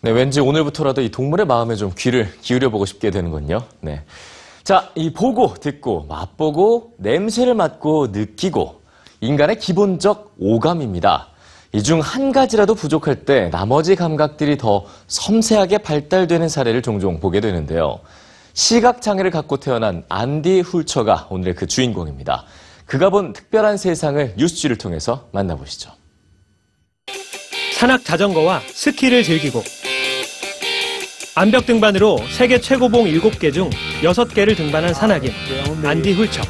네, 왠지 오늘부터라도 이 동물의 마음에 좀 귀를 기울여 보고 싶게 되는군요. 네. 자, 이 보고, 듣고, 맛보고, 냄새를 맡고, 느끼고, 인간의 기본적 오감입니다. 이 중 한 가지라도 부족할 때 나머지 감각들이 더 섬세하게 발달되는 사례를 종종 보게 되는데요. 시각장애를 갖고 태어난 안디 훌처가 오늘의 그 주인공입니다. 그가 본 특별한 세상을 뉴스지를 통해서 만나보시죠. 산악 자전거와 스키를 즐기고 암벽 등반으로 세계 최고봉 7개 중 6개를 등반한 산악인 안디 훌처.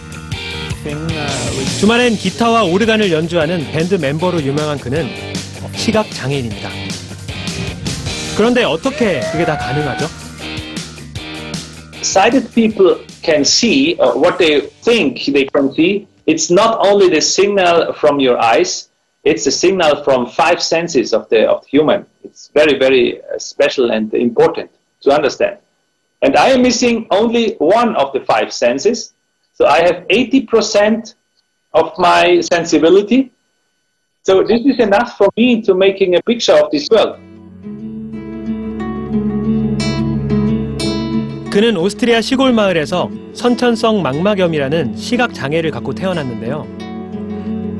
주말엔 기타와 오르간을 연주하는 밴드 멤버로 유명한 그는 시각 장애인입니다. 그런데 어떻게 그게 다 가능하죠? sighted people can see uh, what they think they can see. It's not only the signal from your eyes, it's the signal from five senses of the of the human. It's very, very uh, special and important to understand. And I am missing only one of the five senses. So I have 80% of my sensibility. So this is enough for me to making a picture of this world. 그는 오스트리아 시골 마을에서 선천성 망막염이라는 시각 장애를 갖고 태어났는데요.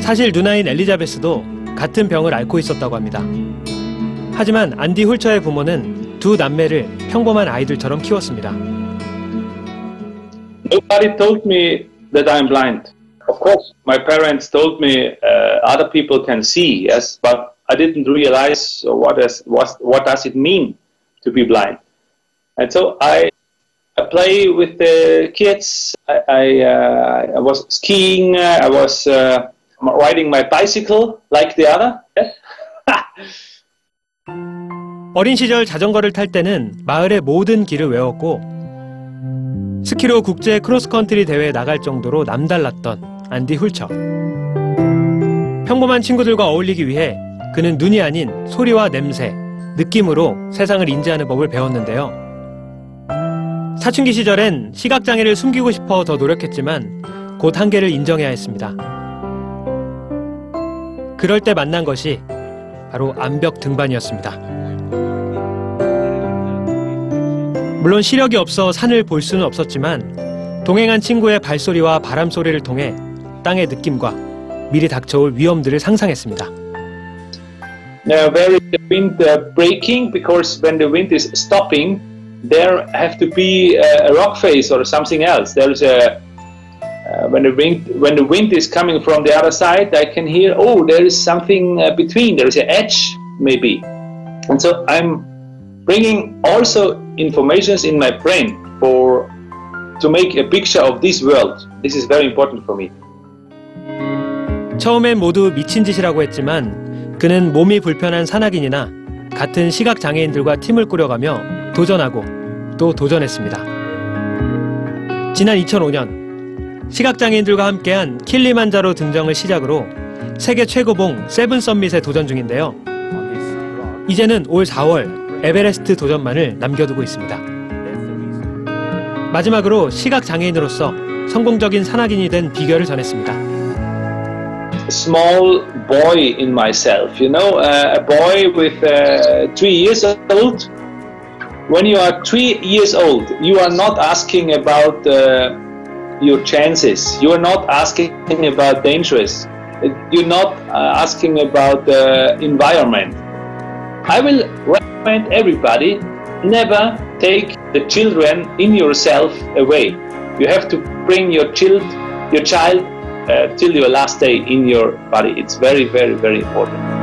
사실 누나인 엘리자베스도 같은 병을 앓고 있었다고 합니다. 하지만 안디 훌처의 부모는 두 남매를 평범한 아이들처럼 키웠습니다. Nobody told me that I'm blind. Of course, my parents told me uh, other people can see, yes, but I didn't realize what, is, what, what does it mean to be blind. And so I, I play with the kids. I, I, uh, I was skiing. uh, I was uh, riding my bicycle like the other. Yes. 어린 시절 자전거를 탈 때는 마을의 모든 길을 외웠고 스키로 국제 크로스컨트리 대회에 나갈 정도로 남달랐던 안디 훌처. 평범한 친구들과 어울리기 위해 그는 눈이 아닌 소리와 냄새, 느낌으로 세상을 인지하는 법을 배웠는데요. 사춘기 시절엔 시각장애를 숨기고 싶어 더 노력했지만 곧 한계를 인정해야 했습니다. 그럴 때 만난 것이 바로 암벽 등반이었습니다. 물론 시력이 없어 산을 볼 수는 없었지만 동행한 친구의 발소리와 바람 소리를 통해 땅의 느낌과 미리 닥쳐올 위험들을 상상했습니다. Now, where is the wind uh, breaking? Because when the wind is stopping, there have to be a, a rock face or something else. There's a uh, when the wind when the wind is coming from the other side, I can hear. Oh, there is something uh, between. There is an edge, maybe. And so I'm bringing also informations in my brain for to make a picture of this world. This is very important for me. 처음엔 모두 미친 짓이라고 했지만 그는 몸이 불편한 산악인이나 같은 시각 장애인들과 팀을 꾸려가며 도전하고 또 도전했습니다. 지난 2005년 시각 장애인들과 함께한 킬리만자로 등정을 시작으로 세계 최고봉 Seven Summit에 도전 중인데요. 이제는 올 4월 에베레스트 도전만을 남겨두고 있습니다. 마지막으로 시각 장애인으로서 성공적인 산악인이 된 비결을 전했습니다. small boy in myself, you know, uh, a boy with uh, three years old. When you are three years old, you are not asking about uh, your chances. You are not asking about dangerous. You're not uh, asking about the environment. I will recommend everybody never take the children in yourself away. You have to bring your child, your child uh, till your last day in your body. It's very, very, very important.